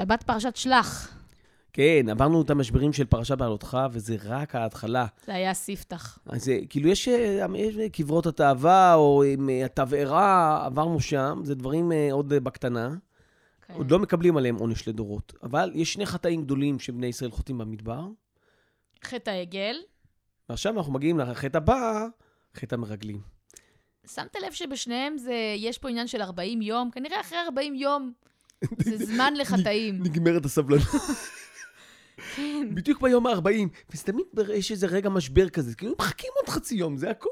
שבת פרשת שלח. כן, עברנו את המשברים של פרשת בעלותך, וזה רק ההתחלה. זה היה ספתח. אז זה, כאילו, יש, אה, יש קברות התאווה, או עם אה, התבערה, עברנו שם, זה דברים אה, עוד אה, בקטנה. כן. עוד לא מקבלים עליהם עונש לדורות. אבל יש שני חטאים גדולים שבני ישראל חוטאים במדבר, חטא העגל. ועכשיו אנחנו מגיעים לחטא הבא, חטא המרגלים. שמת לב שבשניהם זה, יש פה עניין של 40 יום? כנראה אחרי 40 יום זה זמן לחטאים. נגמרת הסבלנות. כן. בדיוק ביום ה-40, ותמיד יש איזה רגע משבר כזה, כאילו מחכים עוד חצי יום, זה הכל.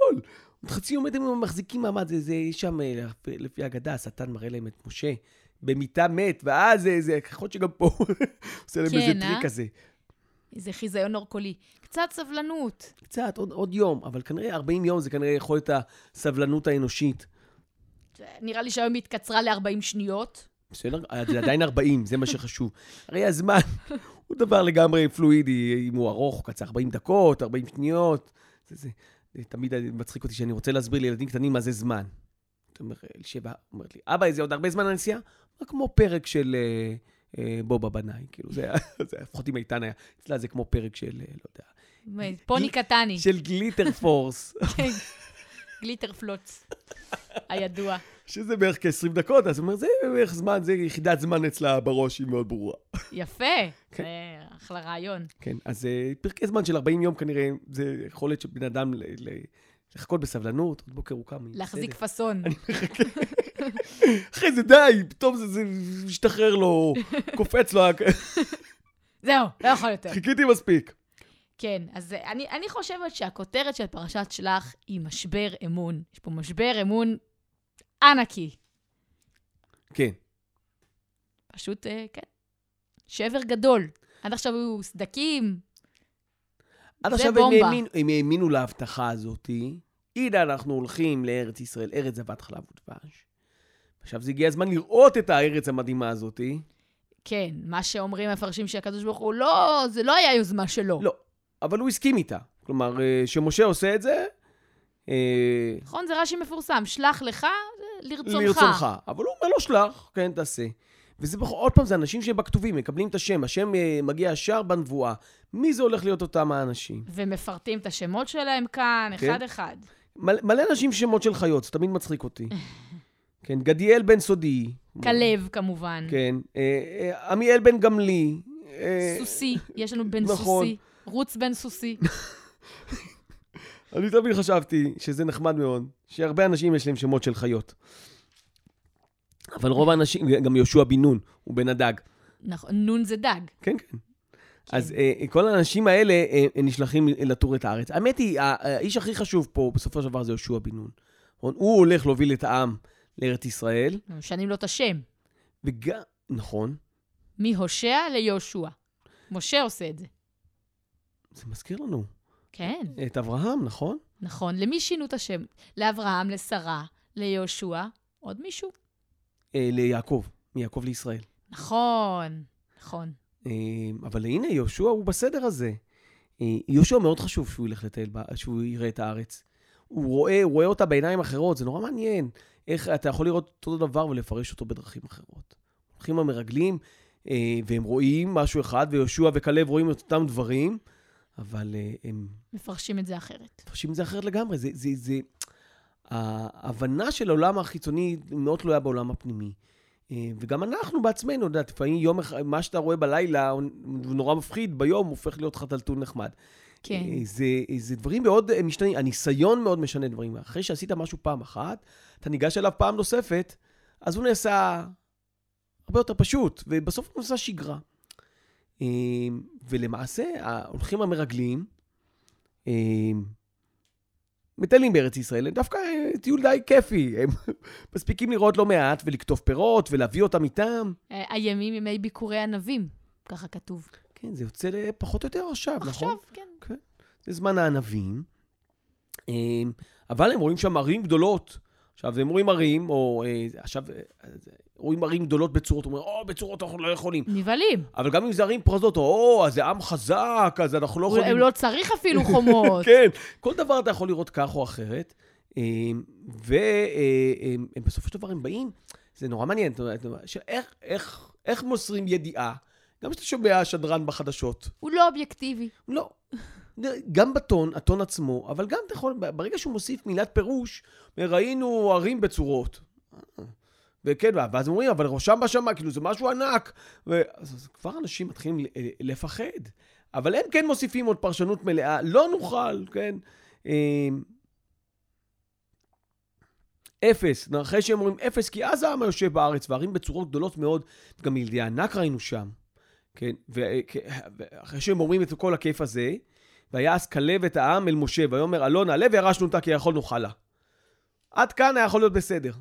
עוד חצי יום הם מחזיקים מעמד, זה, זה יש שם, אה, לפי האגדה, השטן מראה להם את משה במיטה מת, ואז זה, זה, יכול להיות שגם פה עושה להם כן, איזה אה? טריק כזה. זה חיזיון אורקולי. קצת סבלנות. קצת, עוד, עוד יום, אבל כנראה 40 יום זה כנראה יכול להיות הסבלנות האנושית. נראה לי שהיום היא התקצרה ל-40 שניות. בסדר? זה עדיין 40, זה מה שחשוב. הרי הזמן הוא דבר לגמרי פלואידי, אם הוא ארוך, קצר 40 דקות, 40 שניות. זה, זה, זה תמיד מצחיק אותי שאני רוצה להסביר לילדים קטנים מה זה זמן. אתה אומר, אלישבע אומרת לי, אבא, זה עוד הרבה זמן הנסיעה? כמו פרק של אה, אה, בובה בנאי. כאילו, זה, זה לפחות עם איתן היה, אצלה זה כמו פרק של, אה, לא יודע, פוני קטני. של גליטר פורס, כן. גליטר פלוץ. הידוע. שזה בערך כ-20 דקות, אז הוא אומר, זה בערך זמן, זה יחידת זמן אצלה בראש, היא מאוד ברורה. יפה. כן. זה אחלה רעיון. כן, אז אה, פרקי זמן של 40 יום כנראה, זה יכולת של בן אדם ל- ל- לחכות בסבלנות, עוד בוקר הוא קם. להחזיק בסדר. פאסון. אחרי זה די, פתאום זה, זה משתחרר לו, קופץ לו, זהו, לא יכול יותר. חיכיתי מספיק. כן, אז אני, אני חושבת שהכותרת של פרשת שלח היא משבר אמון. יש פה משבר אמון ענקי. כן, פשוט, אה, כן. שבר גדול. עד עכשיו היו סדקים. עד עכשיו הם. האמינו, הם האמינו להבטחה הזאת. הנה אנחנו הולכים לארץ ישראל, ארץ זבת חלב ודבש. עכשיו זה הגיע הזמן לראות את הארץ המדהימה הזאת. כן, מה שאומרים המפרשים שהקדוש ברוך הוא, לא, זה לא היה יוזמה שלו. לא, אבל הוא הסכים איתה. כלומר, אה, שמשה עושה את זה, אה, נכון? זה רש"י מפורסם. שלח לך, לרצונך. לרצונך. אבל הוא אומר לו, שלח, כן, תעשה. וזה, בכל- עוד פעם, זה אנשים שבכתובים, מקבלים את השם. השם אה, מגיע ישר בנבואה. מי זה הולך להיות אותם האנשים? ומפרטים את השמות שלהם כאן, כן. אחד-אחד. מלא, מלא אנשים שמות של חיות, זה תמיד מצחיק אותי. כן, גדיאל בן סודי. כלב, כמובן. כן, עמיאל בן גמלי. סוסי, יש לנו בן נכון. סוסי. רוץ בן סוסי. אני תמיד חשבתי שזה נחמד מאוד, שהרבה אנשים יש להם שמות של חיות. אבל רוב האנשים, גם יהושע בן נון, הוא בן הדג. נכון, נון זה דג. כן, כן. אז אה, כל האנשים האלה אה, נשלחים לטור את הארץ. האמת היא, האיש הכי חשוב פה, בסופו של דבר, זה יהושע בן נון. נכון? הוא הולך להוביל את העם לארץ ישראל, משנים לו את השם. וגם, נכון, מהושע ליהושע. משה עושה את זה. זה מזכיר לנו כן, את אברהם, נכון? נכון. למי שינו את השם? לאברהם, לשרה, ליהושע, עוד מישהו? אה, ליעקב, מיעקב לישראל. נכון, נכון. אה, אבל הנה, יהושע הוא בסדר הזה. אה, יהושע מאוד חשוב שהוא ילך לטייל, שהוא יראה את הארץ. הוא רואה, הוא רואה אותה בעיניים אחרות, זה נורא מעניין. איך אתה יכול לראות אותו דבר ולפרש אותו בדרכים אחרות. הולכים המרגלים, אה, והם רואים משהו אחד, ויהושע וכלב רואים את אותם דברים, אבל אה, הם מפרשים את זה אחרת. מפרשים את זה אחרת לגמרי. זה, זה, זה... ההבנה של העולם החיצוני מאוד תלויה בעולם הפנימי. אה, וגם אנחנו בעצמנו, אתה יודע, לפעמים יום אחד, מה שאתה רואה בלילה הוא נורא מפחיד, ביום הופך להיות חתלתול נחמד. כן. אה, זה, זה דברים מאוד משתנים, הניסיון מאוד משנה דברים. אחרי שעשית משהו פעם אחת, אתה ניגש אליו פעם נוספת, אז הוא נעשה הרבה יותר פשוט, ובסוף הוא נעשה שגרה. אה, ולמעשה, ההולכים המרגלים, אה, מטיילים בארץ ישראל, הם דווקא אה, טיול די כיפי. הם מספיקים לראות לא מעט ולקטוף פירות ולהביא אותם איתם. אה, הימים ימי ביקורי ענבים, ככה כתוב. כן, זה יוצא פחות או יותר עכשיו, נכון? עכשיו, כן. זה זמן הענבים. אמ, אבל הם רואים שם ערים גדולות. עכשיו, הם רואים ערים, או אה, עכשיו, אה, אה, רואים ערים גדולות בצורות, אומרים, או, בצורות אנחנו לא יכולים. נבהלים. אבל גם אם זה ערים פרזות, או, אז זה עם חזק, אז אנחנו לא הוא יכולים... הוא לא צריך אפילו חומות. כן, כל דבר אתה יכול לראות כך או אחרת. ובסופו של דבר הם באים, זה נורא מעניין, איך, איך, איך מוסרים ידיעה? גם כשאתה שומע שדרן בחדשות. הוא לא אובייקטיבי. לא. גם בטון, הטון עצמו, אבל גם אתה יכול, ברגע שהוא מוסיף מילת פירוש, ראינו ערים בצורות. וכן, ואז אומרים, אבל ראשם בשמיים, כאילו זה משהו ענק. ואז אז כבר אנשים מתחילים לפחד. אבל הם כן מוסיפים עוד פרשנות מלאה, לא נוכל, כן? אמ, אפס, אחרי שהם אומרים אפס, כי אז העם היושב בארץ, וערים בצורות גדולות מאוד, גם ילדי ענק ראינו שם, כן? ואחרי שהם אומרים את כל הכיף הזה, ויעש כלב את העם אל משה, ויאמר אלון עלה וירשנו אותה כי יכולנו חלה. עד כאן היה יכול להיות בסדר.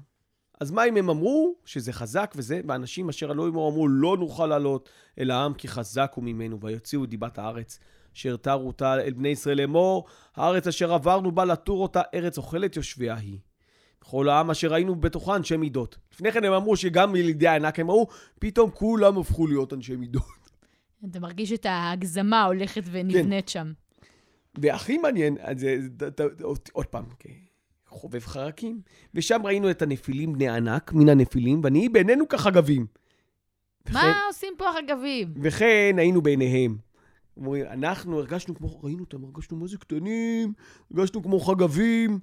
אז מה אם הם אמרו שזה חזק וזה, ואנשים אשר עלו עמו אמרו לא נוכל לעלות אל העם כי חזק הוא ממנו, ויוציאו דיבת הארץ, אשר תרו אותה אל בני ישראל לאמור, הארץ אשר עברנו בה לתור אותה ארץ אוכלת יושביה היא. וכל העם אשר היינו בתוכה אנשי מידות. לפני כן הם אמרו שגם ילידי הענק הם אמרו, פתאום כולם הפכו להיות אנשי מידות. אתה מרגיש את ההגזמה הולכת ונבנית כן. שם. והכי מעניין, זה, עוד פעם, חובב חרקים, ושם ראינו את הנפילים בני ענק, מן הנפילים, ונהי בעינינו כחגבים. מה וכן, עושים פה החגבים? וכן היינו בעיניהם. אנחנו הרגשנו כמו, ראינו אותם, הרגשנו מה זה קטנים, הרגשנו כמו חגבים.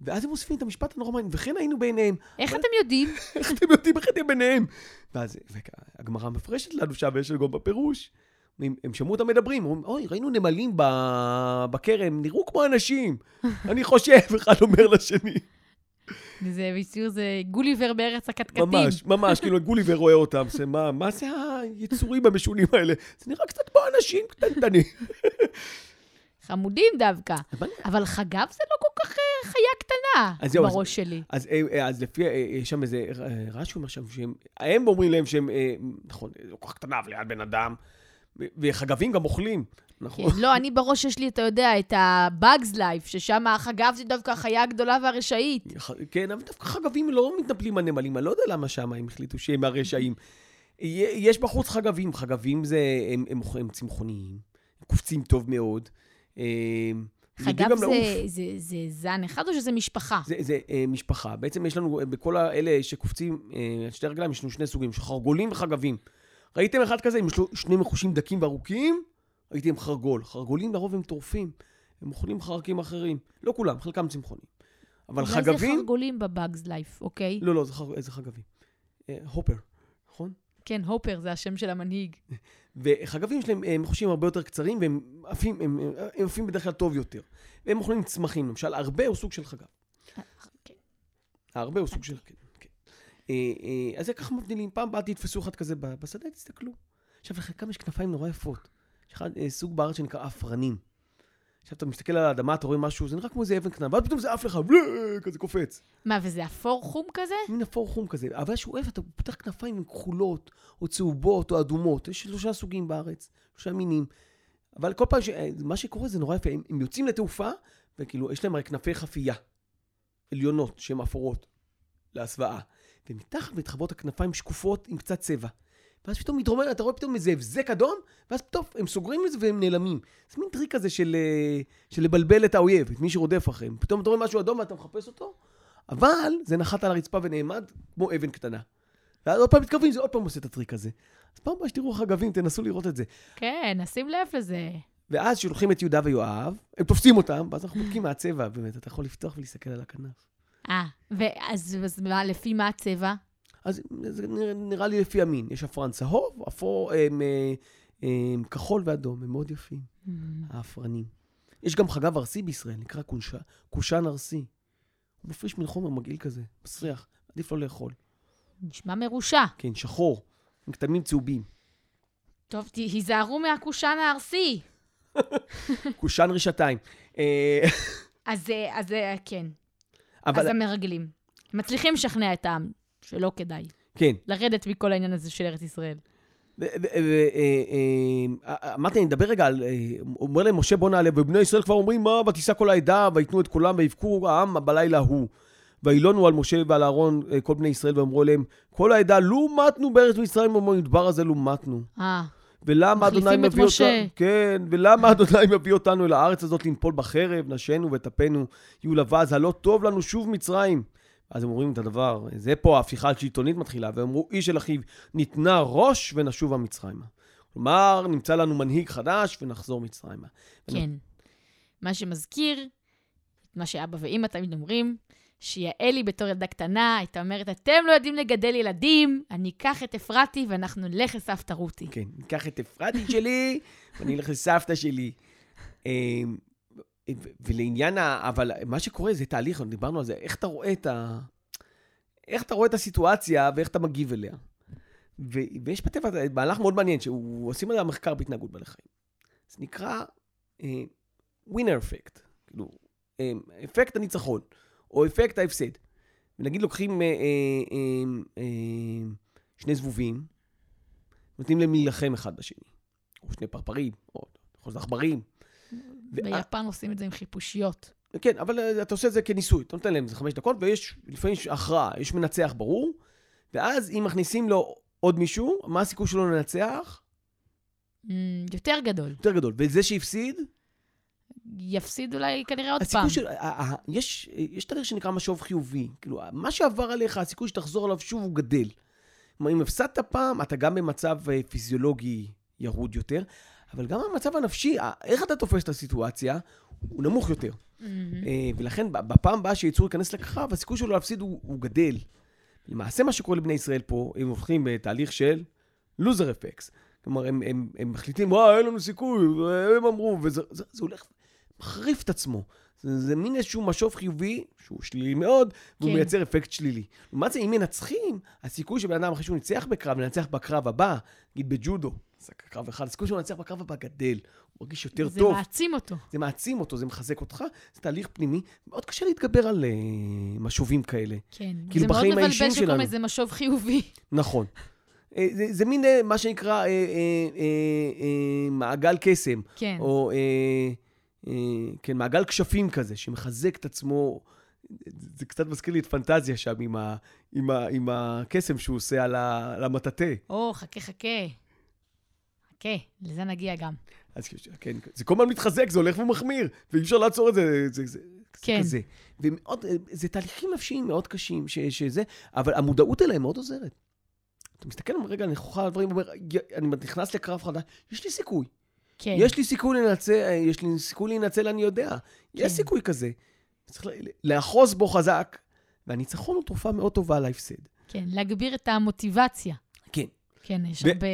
ואז הם מוסיפים את המשפט הנורא מעניין, וכן היינו בעיניהם. איך. אתם יודעים? איך אתם יודעים איך אתם בעיניהם? ואז הגמרא מפרשת לנו שם, יש לנו גם בפירוש. הם, הם שמעו אותם מדברים, אומרים, אוי, ראינו נמלים בכרם, נראו כמו אנשים. אני חושב, אחד אומר לשני. זה בציור, זה גוליבר בארץ הקטקטים. ממש, ממש, כאילו גוליבר רואה אותם, זה מה, מה זה היצורים המשונים האלה? זה נראה קצת כמו אנשים קטנטנים. חמודים דווקא. אבל חגב זה לא כל כך אה, חיה קטנה בראש שלי. אז, אה, אז לפי, אה, יש שם איזה רש"י אומר שם, שהם, הם אומרים להם שהם, נכון, לא כל כך קטנה, אבל ליד בן אדם. וחגבים גם אוכלים, נכון? כן, לא, אני בראש יש לי, אתה יודע, את ה-Bugs Life, ששם החגב זה דווקא החיה הגדולה והרשעית. כן, אבל דווקא חגבים לא מתנפלים על נמלים, אני לא יודע למה שם הם החליטו שהם הרשעים. יש בחוץ חגבים, חגבים זה, הם, הם, הם צמחוניים, קופצים טוב מאוד. חגב זה, זה, זה זן אחד או שזה משפחה? זה, זה אה, משפחה. בעצם יש לנו, בכל האלה שקופצים, אה, שתי רגליים, יש לנו שני סוגים, חרגולים וחגבים. ראיתם אחד כזה עם שני מחושים דקים וארוכים? ראיתי עם חרגול. חרגולים לרוב הם טורפים. הם אוכלים חרקים אחרים. לא כולם, חלקם צמחונים. אבל חגבים... אולי זה חרגולים בבאגס לייף, אוקיי? לא, לא, זה, חר... זה חגבים. אה, הופר, נכון? כן, הופר זה השם של המנהיג. וחגבים שלהם הם מחושים הרבה יותר קצרים, והם עפים, הם, הם עפים בדרך כלל טוב יותר. והם אוכלים צמחים, למשל, הרבה הוא סוג של חגב. אה, כן. הרבה הוא סוג של... כן. אה, אה, אז זה ככה מבדילים. פעם באתי, תתפסו אחד כזה בשדה, תסתכלו. עכשיו, לחלקם יש כנפיים נורא יפות. יש אחד, אה, סוג בארץ שנקרא עפרנים. עכשיו אתה מסתכל על האדמה, אתה רואה משהו, זה נראה כמו איזה אבן קטנה, ואז פתאום זה עף לך, כזה קופץ. מה, וזה אפור חום כזה? מין אפור חום כזה. אבל שהוא אוהב, אתה פותח כנפיים עם כחולות, או צהובות, או אדומות. יש שלושה סוגים בארץ, שלושה מינים. אבל כל פעם, ש... מה שקורה זה נורא יפה, הם, הם יוצאים לתעופה, וכאילו, יש להם הרי כנפי חפייה, עליונות, שהן אפורות, להסוואה. ומתחת מתחברות הכנפיים שקופות עם קצת צבע. ואז פתאום מתרומם, אתה רואה פתאום איזה הבזק אדום, ואז פתאום הם סוגרים את זה והם נעלמים. זה מין טריק כזה של, אה, של לבלבל את האויב, את מי שרודף אחריהם. פתאום אתה רואה משהו אדום ואתה מחפש אותו, אבל זה נחת על הרצפה ונעמד כמו אבן קטנה. ואז עוד פעם מתקרבים, זה עוד פעם עושה את הטריק הזה. אז פעם הבאה שתראו חגבים, תנסו לראות את זה. כן, נשים לב לזה. ואז כשלוקחים את יהודה ויואב, הם תופסים אותם, ואז אנחנו בודקים מה הצבע, באמת, אתה יכול לפתוח ולהסתכל על הכנף. אה, ואז אז מה, לפי מה הצבע? אז זה נראה, נראה לי לפי המין. יש אפרן צהוב, אפור, הם, הם, הם, כחול ואדום, הם מאוד יפים, mm. האפרנים. יש גם חגב ארסי בישראל, נקרא קושה, קושן ארסי. הוא מפריש מן חומר מגעיל כזה, מסריח, עדיף לא לאכול. נשמע מרושע. כן, שחור, עם כתמים צהובים. טוב, תיזהרו מהקושן הארסי. קושן רשתיים. אה, אז, אז כן. אבל... אז הם מרגלים. מצליחים לשכנע את העם שלא כדאי. כן. לרדת מכל העניין הזה של ארץ ישראל. אה, אה, אמרתי, אני אדבר רגע על... אה, אומר להם, משה בוא נעלה, ובני ישראל כבר אומרים, מה, ותישא כל העדה, ויתנו את קולם, ויבכו העם בלילה ההוא. וילונו על משה ועל אהרון כל בני ישראל, ואמרו להם, כל העדה, לו מתנו בארץ מצרים, במדבר הזה לו מתנו. אה. ולמה אדוני מביא אותנו, כן, ולמה אדוני מביא אותנו אל הארץ הזאת לנפול בחרב, נשינו וטפנו, יהיו לבז, הלא טוב לנו שוב מצרים. אז הם אומרים את הדבר, זה פה ההפיכה השלטונית מתחילה, והם אמרו, איש אל אחיו ניתנה ראש ונשובה מצרימה. כלומר, נמצא לנו מנהיג חדש ונחזור מצרימה. כן. מה שמזכיר את מה שאבא ואימא תמיד אומרים, שיעלי בתור ילדה קטנה הייתה אומרת, אתם לא יודעים לגדל ילדים, אני אקח את אפרתי ואנחנו נלך לסבתא רותי. כן, ניקח את אפרתי שלי ואני אלך לסבתא שלי. אמ, ולעניין ה... אבל מה שקורה זה תהליך, דיברנו על זה, איך אתה רואה את ה... איך אתה רואה את הסיטואציה ואיך אתה מגיב אליה. ו- ויש בטבע מהלך מאוד מעניין, שהוא עושים עליו מחקר בהתנהגות בעלי חיים. זה נקרא אה, ווינר אפקט, כאילו, אה, אפקט הניצחון, או אפקט ההפסד. ונגיד לוקחים אה, אה, אה, אה, שני זבובים, נותנים להם להילחם אחד בשני, או שני פרפרים, או להיות עכברים. ו- ביפן עושים את זה עם חיפושיות. כן, אבל אה, אתה עושה את זה כניסוי. אתה נותן להם איזה חמש דקות, ויש, לפעמים הכרעה, יש מנצח ברור, ואז אם מכניסים לו עוד מישהו, מה הסיכוי שלו לנצח? Mm, יותר גדול. יותר גדול. וזה שהפסיד, יפסיד אולי כנראה עוד פעם. של... יש, יש תהליך שנקרא משוב חיובי. כאילו, מה שעבר עליך, הסיכוי שתחזור עליו שוב הוא גדל. כלומר, אם הפסדת פעם, אתה גם במצב אה, פיזיולוגי ירוד יותר, אבל גם המצב הנפשי, איך אתה תופס את הסיטואציה, הוא נמוך יותר. אה, ולכן בפעם הבאה שיצור ייכנס לקרב, הסיכוי שלו להפסיד הוא, הוא גדל. למעשה מה שקורה לבני ישראל פה, הם הולכים בתהליך של לוזר אפקס. כלומר, הם, הם, הם מחליטים, וואי, אין לנו סיכוי, הם אמרו, וזה זה, זה הולך, מחריף את עצמו. זה, זה מין איזשהו משוב חיובי, שהוא שלילי מאוד, והוא כן. מייצר אפקט שלילי. לעומת זה, אם מנצחים, הסיכוי שבן אדם אחרי שהוא ניצח בקרב, ינצח בקרב הבא, נגיד בג'ודו, זה קרב אחד, הסיכוי שהוא ינצח בקרב הבא גדל, הוא מרגיש יותר זה טוב. מעצים אותו. זה מעצים אותו, זה מחזק אותך, זה תהליך פנימי. מאוד קשה להתגבר על uh, משובים כאלה. כן. כאילו זה מאוד מבלבל שקוראים. לזה משוב חיובי. נכון. אה, זה, זה מין אה, מה שנקרא אה, אה, אה, אה, מעגל קסם, כן. או אה, כן, מעגל כשפים כזה, שמחזק את עצמו. זה קצת מזכיר לי את פנטזיה שם עם, ה, עם, ה, עם הקסם שהוא עושה על, ה, על המטאטא. או, חכה, חכה. חכה, לזה נגיע גם. אז כן, זה כל הזמן מתחזק, זה הולך ומחמיר, ואי אפשר לעצור את זה, זה, זה, כן. כזה. ומאוד, זה תהליכים נפשיים מאוד קשים, ש, שזה, אבל המודעות אליהם מאוד עוזרת. אתה מסתכל רגע נכוחה על הדברים, ואומר, "י- אני נכנס לקרב חדש, יש לי סיכוי. כן. יש לי סיכוי לנצל, יש לי סיכוי להינצל, אני יודע. כן. יש סיכוי כזה. צריך לאחוז בו חזק, והניצחון הוא תרופה מאוד טובה להפסד. כן, להגביר את המוטיבציה. כן. כן, יש ו- הרבה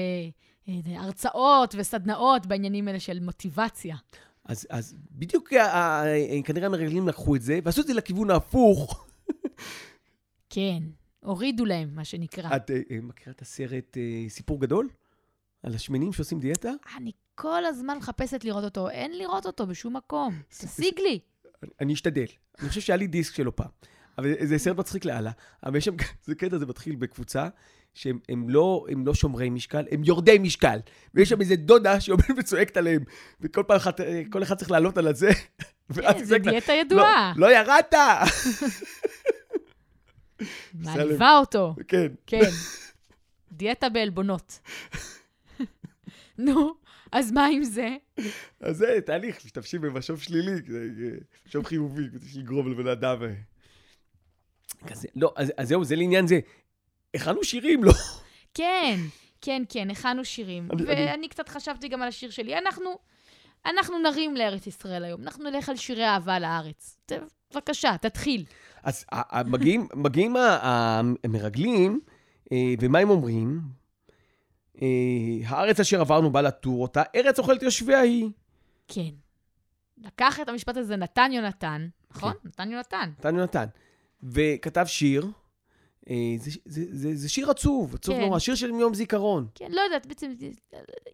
אה, הרצאות וסדנאות בעניינים האלה של מוטיבציה. אז, אז בדיוק ה- ה- כנראה המרגלים לקחו את זה, ועשו את זה לכיוון ההפוך. כן, הורידו להם, מה שנקרא. את אה, אה, מכירה את הסרט אה, סיפור גדול? על השמנים שעושים דיאטה? אני כל הזמן מחפשת לראות אותו, אין לראות אותו בשום מקום. תשיג לי. אני- אשתדל. אני חושב שהיה לי דיסק שלו פעם. אבל זה סרט מצחיק לאללה. אבל יש שם, זה קטע, זה מתחיל בקבוצה, שהם הם לא, הם לא שומרי משקל, הם יורדי משקל. ויש שם איזה דודה שעומדת וצועקת עליהם, וכל פעם אחת, אה, כל אחד צריך לעלות על הזה. כן, זה דיאטה ידועה. לא, לא ירדת! מעליבה אותו. כן. כן. דיאטה בעלבונות. נו, אז מה עם זה? אז זה תהליך, משתמשים במשוב שלילי, משוב חיובי, כדי שיגרום לבן אדם... אה, כזה, לא, אז, אז זהו, זה לעניין זה. הכנו שירים, לא? כן, כן, כן, הכנו שירים. אני- ואני אני- קצת חשבתי גם על השיר שלי. אנחנו, אנחנו נרים לארץ ישראל היום. אנחנו נלך על שירי אהבה לארץ. בבקשה, תתחיל. אז מגיעים, המרגלים, אה, ומה הם אומרים? אה, הארץ אשר עברנו בא לתור אותה, ארץ אוכלת יושביה היא. כן. לקח את המשפט הזה נתן יונתן, נכון? נתן יונתן. נתן יונתן. וכתב שיר, אה, זה, זה, זה, זה שיר עצוב, עצוב כן. נורא, שיר של יום זיכרון. כן, לא יודעת, בעצם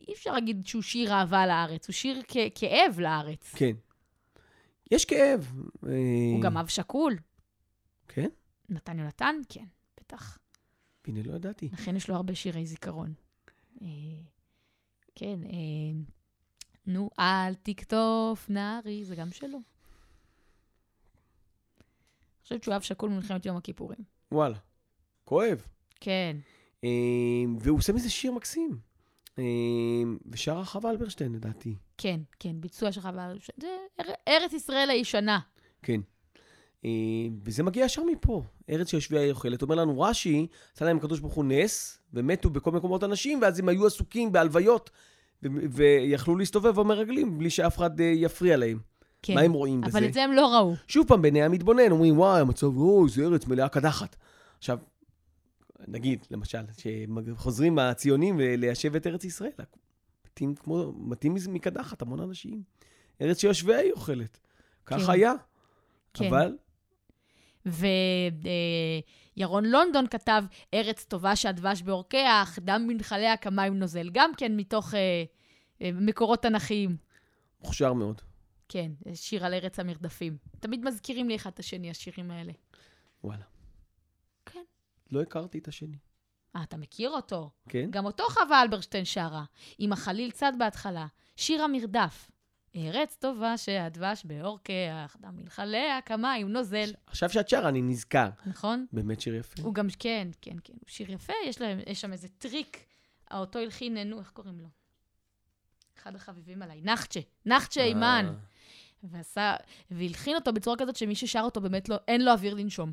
אי אפשר להגיד שהוא שיר אהבה לארץ, הוא שיר כ- כאב לארץ. כן. יש כאב. אה, הוא גם אב שכול. כן? נתן יונתן? כן, בטח. הנה, לא ידעתי. לכן יש לו הרבה שירי זיכרון. אה, כן, אה, נו, אל תקטוף נערי, זה גם שלו. אני חושבת שהוא אב שכול ממלחמת יום הכיפורים. וואלה. כואב. כן, אה, והוא עושה מזה שיר מקסים. אה, ושר חווה אלברשטיין, לדעתי. כן, כן, ביצוע שלך, בארץ- זה אר- ארץ ישראל הישנה. כן. אה, וזה מגיע ישר מפה, ארץ שיושבי היא אוכלת. אומר לנו רש"י, עשה להם הקדוש ברוך הוא נס, ומתו בכל מקומות אנשים, ואז הם היו עסוקים בהלוויות, ויכלו להסתובב במרגלים בלי שאף אחד אה, יפריע להם. כן. מה הם רואים בזה? אבל את זה הם לא ראו. שוב פעם, בעיני המתבונן, אומרים, וואי, המצב, אוי, זה ארץ מלאה קדחת. עכשיו, נגיד, למשל, שחוזרים הציונים ליישב את ארץ ישראל, מתים כמו, מתים מקדחת, המון אנשים. ארץ שיושביה היא אוכלת. כך כן. היה. כן. אבל, וירון לונדון כתב, ארץ טובה שהדבש בעורקיה, אך דם בנחליה כמים נוזל. גם כן מתוך אה, אה, מקורות תנכיים. מוכשר מאוד. כן, שיר על ארץ המרדפים. תמיד מזכירים לי אחד את השני, השירים האלה. וואלה. כן. לא הכרתי את השני. אה, אתה מכיר אותו? כן? גם אותו חווה אלברשטיין שרה, עם החליל צד בהתחלה. שיר המרדף. ארץ טובה שהדבש בעורקיה, דם מנחליה כמים נוזל. עכשיו שאת שרה, אני נזכר. נכון? באמת שיר יפה. הוא גם, כן, כן, כן, הוא שיר יפה, יש, להם, יש שם איזה טריק. אותו הלחין, נו, איך קוראים לו? אחד החביבים עליי, נחצ'ה, נחצ'ה אימן. אה, ועשה, והלחין אותו בצורה כזאת שמי ששר אותו באמת לא, אין לו אוויר לנשום.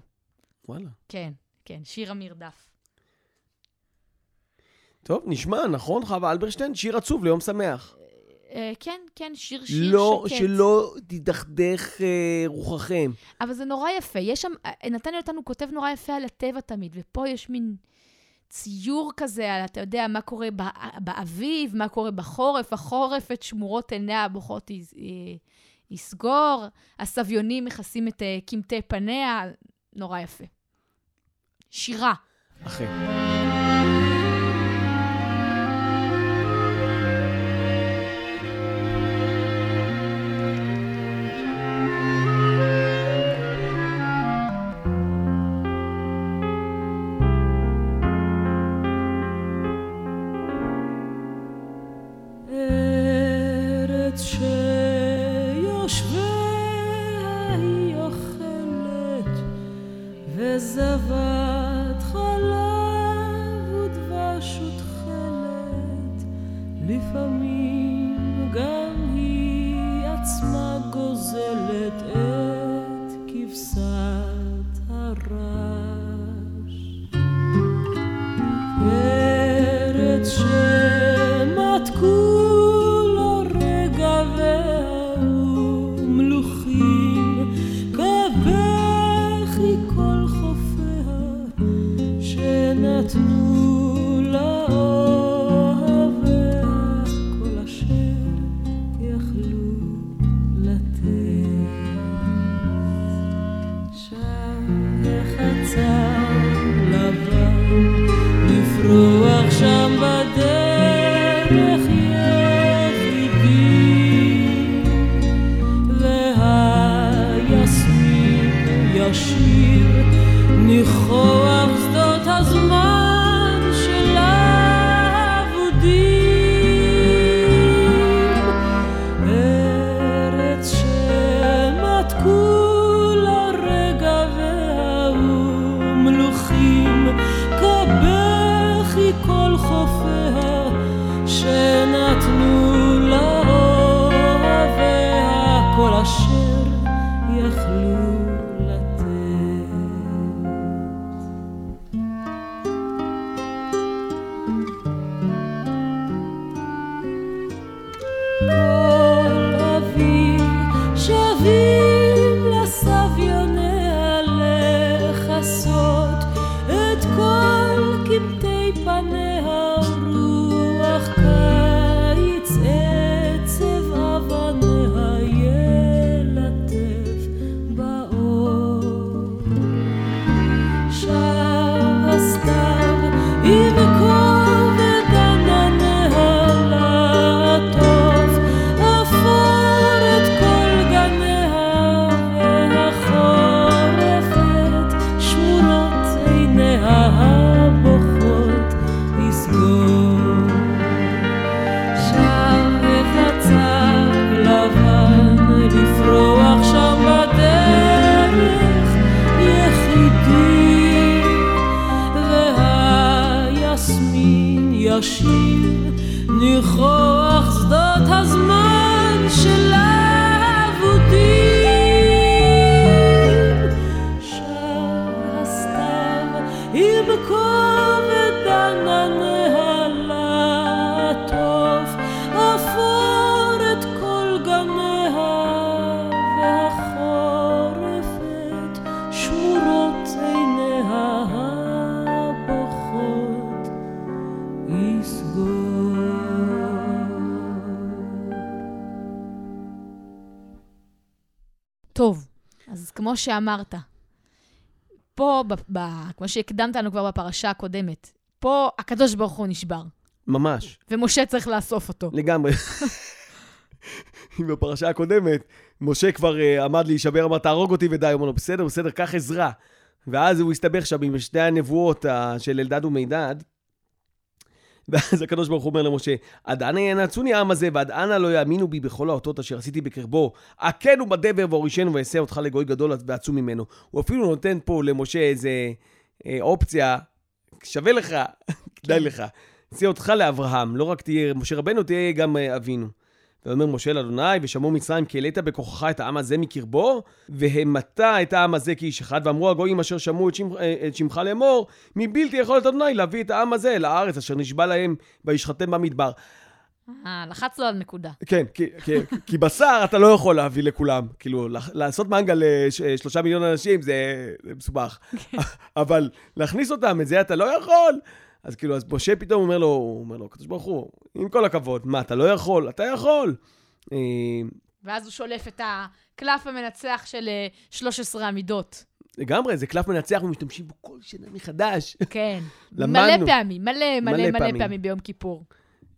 וואלה. כן, כן, שיר המרדף. טוב, נשמע, נכון, חווה אלברשטיין? שיר עצוב ליום שמח. אה, כן, כן, שיר שיר לא, שקט. שלא תדכדך אה, רוחכם. אבל זה נורא יפה. יש שם, נתן יונתן הוא כותב נורא יפה על הטבע תמיד, ופה יש מין ציור כזה על, אתה יודע, מה קורה בא- באביב, מה קורה בחורף. החורף את שמורות עיניה הבוכות אה, יסגור, הסביונים מכסים את אה, קמטי פניה, נורא יפה. שירה. אכן. עם כובד ענניה לעטוף, אפור את כל גניה, והחורף את שמורות עיניה הבוכות יסגור. טוב, אז כמו שאמרת, פה, ב, ב, כמו שהקדמת לנו כבר בפרשה הקודמת, פה הקדוש ברוך הוא נשבר, ממש, ומשה צריך לאסוף אותו. לגמרי. בפרשה הקודמת, משה כבר uh, עמד להישבר, אמר, תהרוג אותי ודי, אמר לו, בסדר, בסדר, קח עזרה. ואז הוא הסתבך שם עם שתי הנבואות uh, של אלדד ומידד. ואז הקדוש ברוך הוא אומר למשה, עד אנה ינצוני העם הזה, ועד אנה לא יאמינו בי בכל האותות אשר עשיתי בקרבו. הכנו בדבר והורישנו ואעשה אותך לגוי גדול ועצום ממנו. הוא אפילו נותן פה למשה איזה אה, אופציה, שווה לך, כדאי לך. אעשה אותך לאברהם, לא רק תהיה משה רבנו, תהיה גם אה, אבינו. ואומר משה לאדוני, ושמעו מצרים כי העלית בכוחך את העם הזה מקרבו, והמת את העם הזה כאיש אחד, ואמרו הגויים אשר שמעו את, שמך, אה, את שמך לאמור, מבלתי יכולת אדוני להביא את העם הזה אל הארץ אשר נשבע להם וישחטם במדבר. אה, לחץ לו על נקודה. כן, כי, כי, כי בשר אתה לא יכול להביא לכולם. כאילו, לעשות מנגל לשלושה מיליון אנשים זה, זה מסובך. אבל להכניס אותם, את זה אתה לא יכול. אז כאילו, אז משה פתאום אומר לו, הוא אומר לו, הקדוש ברוך הוא, עם כל הכבוד, מה, אתה לא יכול? אתה יכול. אה, ואז הוא שולף את הקלף המנצח של אה, 13 המידות. לגמרי, זה קלף מנצח ומשתמשים בו כל שנה מחדש. כן. למדנו. מלא פעמים, מלא מלא מלא מלא פעמים. פעמים ביום כיפור.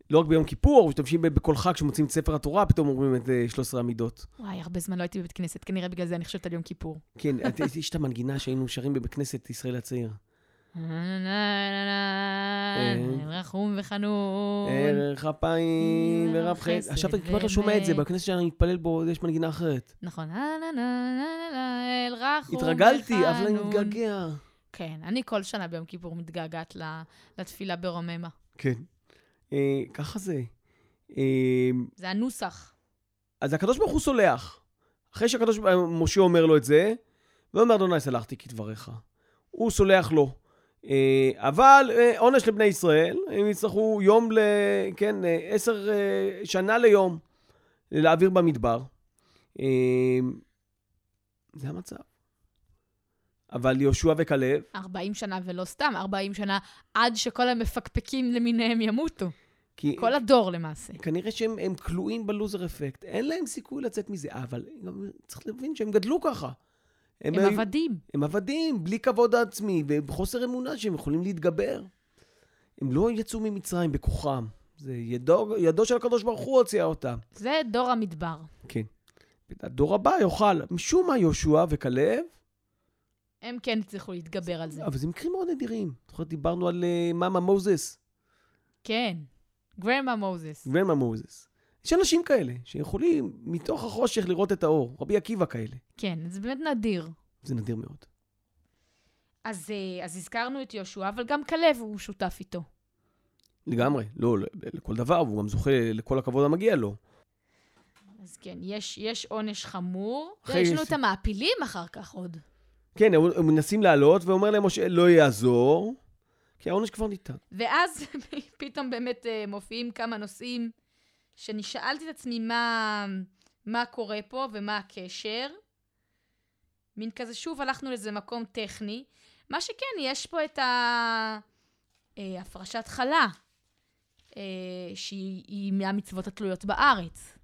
לא רק ביום כיפור, משתמשים בכל חג שמוצאים את ספר התורה, פתאום אומרים את אה, 13 המידות. וואי, הרבה זמן לא הייתי בבית כנסת, כנראה בגלל זה אני חושבת על יום כיפור. כן, יש את המנגינה שהיינו שרים בבית כנסת ישראל הצעיר. רחום וחנון. ערך אפיים ורב חסד. עכשיו אתה כמעט לא שומע את זה. בכנסת שאני מתפלל בו, יש מנגינה אחרת. נכון. אל רחום וחנון. התרגלתי, אבל אני מתגעגע. כן, אני כל שנה ביום כיפור מתגעגעת לתפילה ברוממה. כן. אה, ככה זה. אה, זה הנוסח. אז הקדוש ברוך הוא סולח. אחרי שהקדוש משה אומר לו את זה, ואומר אדוני סלחתי כדבריך. הוא סולח לו. אה, אבל אה, עונש לבני ישראל, הם יצטרכו יום ל... כן, אה, עשר שנה ליום להעביר במדבר. זה המצב. אבל יהושע וכלב, 40 שנה ולא סתם, 40 שנה עד שכל המפקפקים למיניהם ימותו. כי כל הדור למעשה. כנראה שהם הם כלואים בלוזר אפקט. אין להם סיכוי לצאת מזה, אבל צריך להבין שהם גדלו ככה. הם היו- עבדים. הם עבדים, בלי כבוד עצמי ובחוסר אמונה שהם יכולים להתגבר. הם לא יצאו ממצרים בכוחם. זה ידו, ידו של הקדוש ברוך הוא הוציאה אותם. זה דור המדבר. כן. הדור הבא יאכל. משום מה יהושע וכלב, הם כן הצליחו להתגבר על זה. אבל זה מקרים מאוד נדירים. זוכרת, דיברנו על uh, מאמה מוזס, כן. גרמה מוזס. גרמה מוזס. יש אנשים כאלה שיכולים מתוך החושך לראות את האור. רבי עקיבא כאלה. כן, זה באמת נדיר. זה נדיר מאוד. אז, אה, אז הזכרנו את יהושע, אבל גם כלב הוא שותף איתו. לגמרי. לא, ל- לכל דבר, והוא גם זוכה לכל הכבוד המגיע לו. אז כן, יש, יש עונש חמור. אחרי יש לנו את המעפילים אחר כך עוד. כן, הם הם מנסים לעלות, ואומר להם משה, לא יעזור, כי העונש כבר ניתן. ואז פתאום באמת אה, מופיעים כמה נושאים שאני שאלתי את עצמי מה, מה קורה פה ומה הקשר. מין כזה, שוב הלכנו לאיזה מקום טכני. מה שכן, יש פה את ה- אה, הפרשת חלה, אה, שהיא היא מהמצוות התלויות בארץ.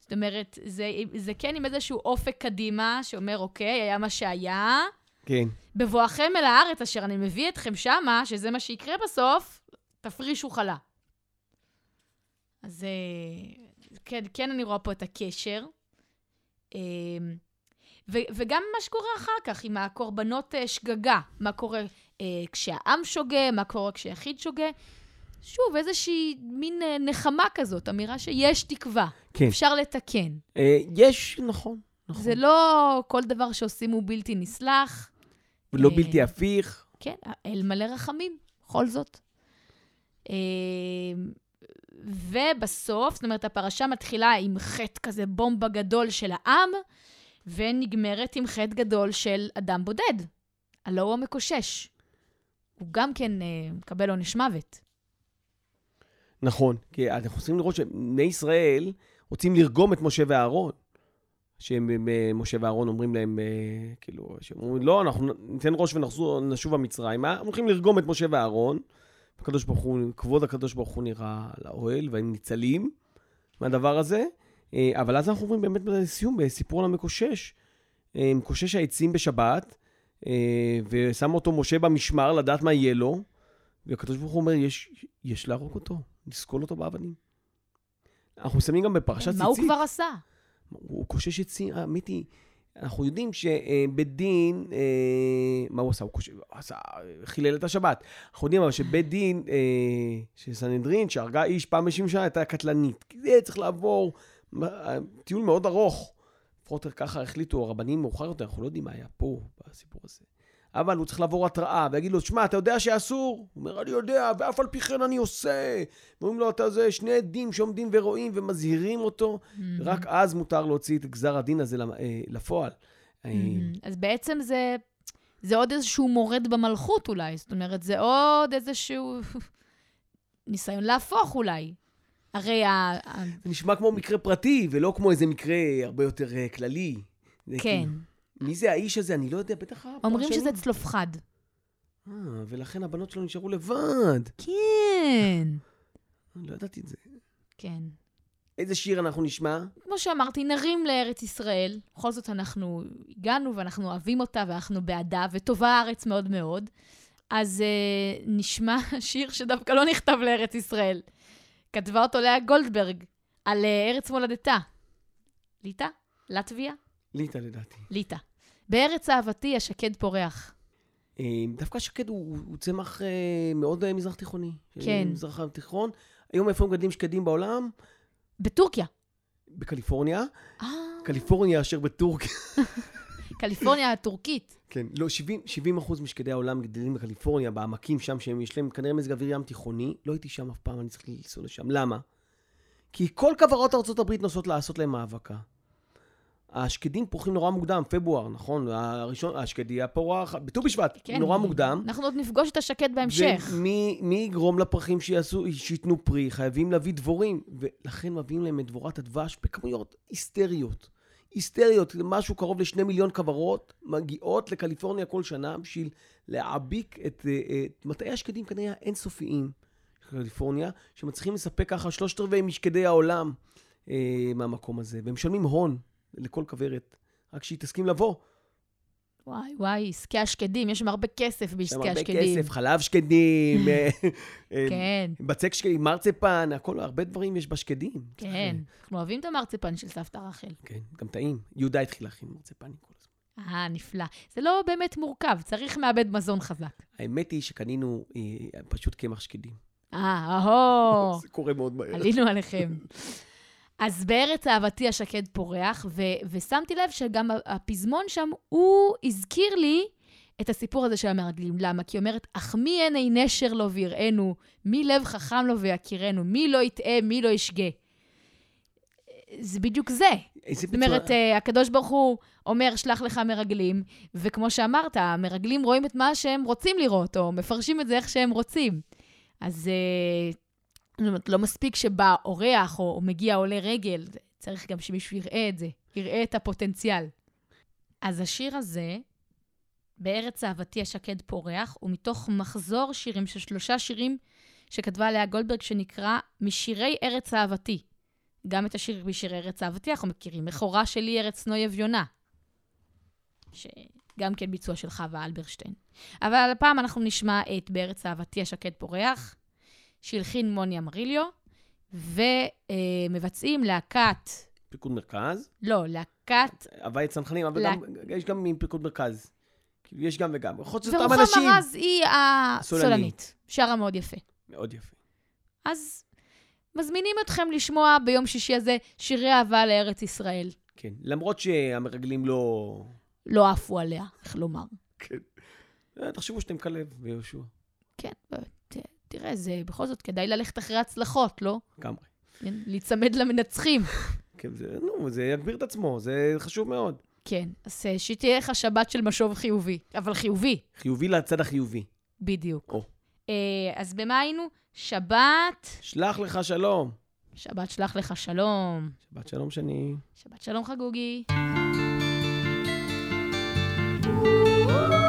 זאת אומרת, זה, זה כן עם איזשהו אופק קדימה, שאומר, אוקיי, היה מה שהיה, כן. בבואכם אל הארץ אשר אני מביא אתכם שמה, שזה מה שיקרה בסוף, תפרישו חלה. אז אה, כן, כן אני רואה פה את הקשר. אה, ו- וגם מה שקורה אחר כך עם הקורבנות אה, שגגה. מה קורה אה, כשהעם שוגה, מה קורה כשיחיד שוגה. שוב, איזושהי מין נחמה כזאת, אמירה שיש תקווה. כן. אפשר לתקן. אה, יש, נכון, נכון. זה לא כל דבר שעושים הוא בלתי נסלח. ולא אה, בלתי הפיך. כן, אל מלא רחמים, בכל זאת. אה, ובסוף, זאת אומרת, הפרשה מתחילה עם חטא כזה בומבה גדול של העם, ונגמרת עם חטא גדול של אדם בודד. הלא הוא המקושש. הוא גם כן אה, מקבל עונש מוות. נכון. כי אנחנו צריכים לראות שבני ישראל רוצים לרגום את משה ואהרון. שמשה ואהרון אומרים להם, אה, כאילו, שהם אומרים, לא, אנחנו ניתן ראש ונחזור, נשוב המצרימה. הם הולכים לרגום את משה ואהרון. הקדוש ברוך הוא, כבוד הקדוש ברוך הוא נראה על האוהל, והם ניצלים מהדבר הזה. אה, אבל אז אנחנו עוברים באמת לסיום, בסיפור על המקושש. אה, מקושש העצים בשבת, אה, ושם אותו משה במשמר לדעת מה יהיה לו, והקדוש ברוך הוא אומר, יש, יש להרוג אותו, לסקול אותו באבנים. אנחנו מסיימים גם בפרשת ציצית. מה הוא כבר עשה? הוא קושש עצים, היא, אנחנו יודעים שבית דין, אה, מה הוא עשה? הוא עשה, חילל את השבת. אנחנו יודעים אבל שבית דין אה, של סנהדרין, שהרגה איש פעם ב שנה, הייתה קטלנית. כי זה צריך לעבור טיול מאוד ארוך. לפחות ככה החליטו הרבנים מאוחר יותר, אנחנו לא יודעים מה היה פה בסיפור הזה. אבל הוא צריך לעבור התראה, ויגיד לו, שמע, אתה יודע שאסור? הוא אומר, אני יודע, ואף על פי כן אני עושה. אומרים לו, אתה זה שני עדים שעומדים ורואים ומזהירים אותו, רק אז מותר להוציא את גזר הדין הזה אה, לפועל. מהמם. אז בעצם זה, זה עוד איזשהו מורד במלכות אולי. זאת אומרת, זה עוד איזשהו ניסיון להפוך אולי. הרי ה... זה נשמע כמו מקרה פרטי, ולא כמו איזה מקרה הרבה יותר אה, כללי. כן. כאילו, מי זה האיש הזה? אני לא יודע, בטח אומרים. שזה צלופחד. אה, ולכן הבנות שלו נשארו לבד. כן. לא ידעתי את זה. כן. איזה שיר אנחנו נשמע? כמו שאמרתי, נרים לארץ ישראל. בכל זאת, אנחנו הגענו ואנחנו אוהבים אותה ואנחנו בעדה, וטובה הארץ מאוד מאוד. אז אה, נשמע שיר שדווקא לא נכתב לארץ ישראל. כתבה אותו לאה גולדברג, על אה, ארץ מולדתה. ליטא? לטביה? ליטא לדעתי. ליטא. בארץ אהבתי השקד פורח. אה, דווקא שקד הוא, הוא צמח אה, מאוד אה, מזרח תיכוני. כן. מזרח התיכון. היום איפה מגדלים שקדים בעולם? בטורקיה. בקליפורניה. אה, קליפורניה אשר בטורקיה. קליפורניה הטורקית. כן, לא, 70, 70 אחוז משקדי העולם גדלים בקליפורניה, בעמקים שם, שהם, יש להם כנראה מזג אוויר ים תיכוני. לא הייתי שם אף פעם, אני צריך לנסוע לשם. למה? כי כל כוורות ארה"ב נוסעות לעשות להם האבקה. השקדים פורחים נורא מוקדם, פברואר, נכון? הראשון, השקדי הפורח, בט"ו בשבט, כן. נורא מוקדם. אנחנו עוד נפגוש את השקד בהמשך. ומי מי יגרום לפרחים שיעשו, שייתנו פרי? חייבים להביא דבורים. ולכן מביאים להם את דבורת הדבש בכמויות היסטריות. היסטריות, משהו קרוב לשני מיליון כוורות מגיעות לקליפורניה כל שנה בשביל להעביק את, אה, את מטעי השקדים כנראה האינסופיים של קליפורניה, שמצליחים לספק ככה שלושת רבעי משקדי העולם אה, מהמקום הזה. והם משלמים הון לכל כוורת, רק שהיא תסכים לבוא. וואי, וואי, עסקי השקדים, יש שם הרבה כסף יש בעסקי להם הרבה השקדים. כסף, חלב שקדים, אה, אה, כן, בצק שקדים, מרצפן, הכל, הרבה דברים יש בשקדים. כן. אנחנו אוהבים את המרציפן של סבתא רחל. כן, גם טעים. יהודה התחיל להכין מרצפנים כל הזמן. אה, נפלא. זה לא באמת מורכב, צריך מעבד מזון חזק. האמת היא שקנינו אה, פשוט קמח שקדים. אה, אהו, זה קורה מאוד מהר. עלינו עליכם. אז בארץ אהבתי השקד פורח, ו- ושמתי לב שגם הפזמון שם, הוא הזכיר לי את הסיפור הזה של המרגלים. למה? כי היא אומרת, אך מי עיני נשר לו ויראנו, מי לב חכם לו ויכירנו, מי לא יטעה, מי לא ישגה. זה בדיוק זה. זאת אומרת, אה, הקדוש ברוך הוא אומר, שלח לך מרגלים, וכמו שאמרת, המרגלים רואים את מה שהם רוצים לראות, או מפרשים את זה איך שהם רוצים. אז אה, זאת אומרת, לא מספיק שבא אורח או, או מגיע עולה רגל, צריך גם שמישהו יראה את זה, יראה את הפוטנציאל. אז השיר הזה, בארץ אהבתי השקד פורח, הוא מתוך מחזור שירים של שלושה שירים שכתבה לאה גולדברג, שנקרא משירי ארץ אהבתי. גם את השיר משירי ארץ אהבתי אנחנו מכירים, מכורה שלי ארץ נוי אביונה. שגם כן ביצוע של חווה אלברשטיין. אבל הפעם אנחנו נשמע את בארץ אהבתי השקד פורח, שהלחין מוני אמריליו, ומבצעים להקת, פיקוד מרכז, לא, להקת, הוואי צנחנים, אבל לה- גם, יש גם מפיקוד מרכז. כאילו, יש גם וגם. יכול להיות שזה אותם ורוחמה אנשים. רז היא הסולנית. שרה מאוד יפה. מאוד יפה. אז מזמינים אתכם לשמוע ביום שישי הזה שירי אהבה לארץ ישראל. כן. למרות שהמרגלים לא... לא עפו עליה, איך לומר. כן. אה, תחשבו שאתם כלב ויהושע. כן, ת, תראה, זה בכל זאת כדאי ללכת אחרי הצלחות, לא? לגמרי. כן, להיצמד למנצחים. כן, זה, נו, זה יגביר את עצמו, זה חשוב מאוד. כן, אז אה, שתהיה לך שבת של משוב חיובי, אבל חיובי, חיובי לצד החיובי. בדיוק. או. אה, אז במה היינו? שבת, שלח לך שלום. שבת שלח לך שלום. שבת שלום שני. שבת שלום חגוגי. בארץ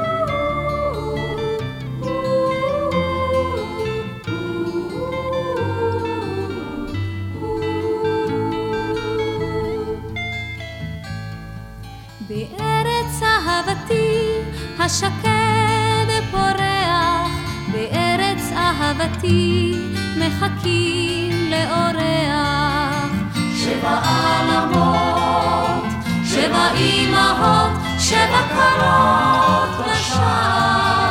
השקד פורח בארץ אהבתי מחכים לאורח. שבע עלמות, שבע אימהות, שבע קרות בשער.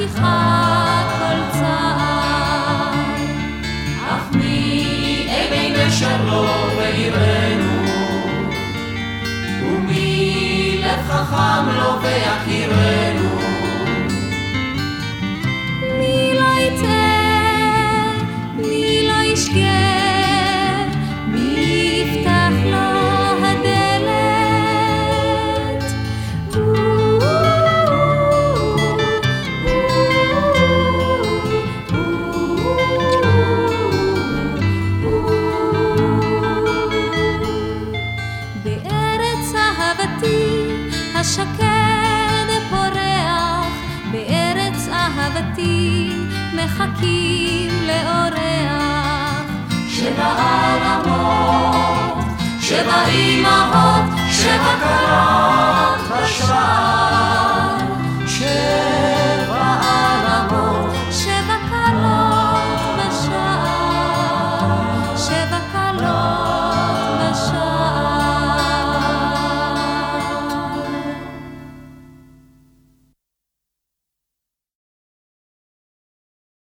שכיחה כל צעד, אך מי איננו שלום לא בעירנו, ומי לב חכם לו לא ויכירנו.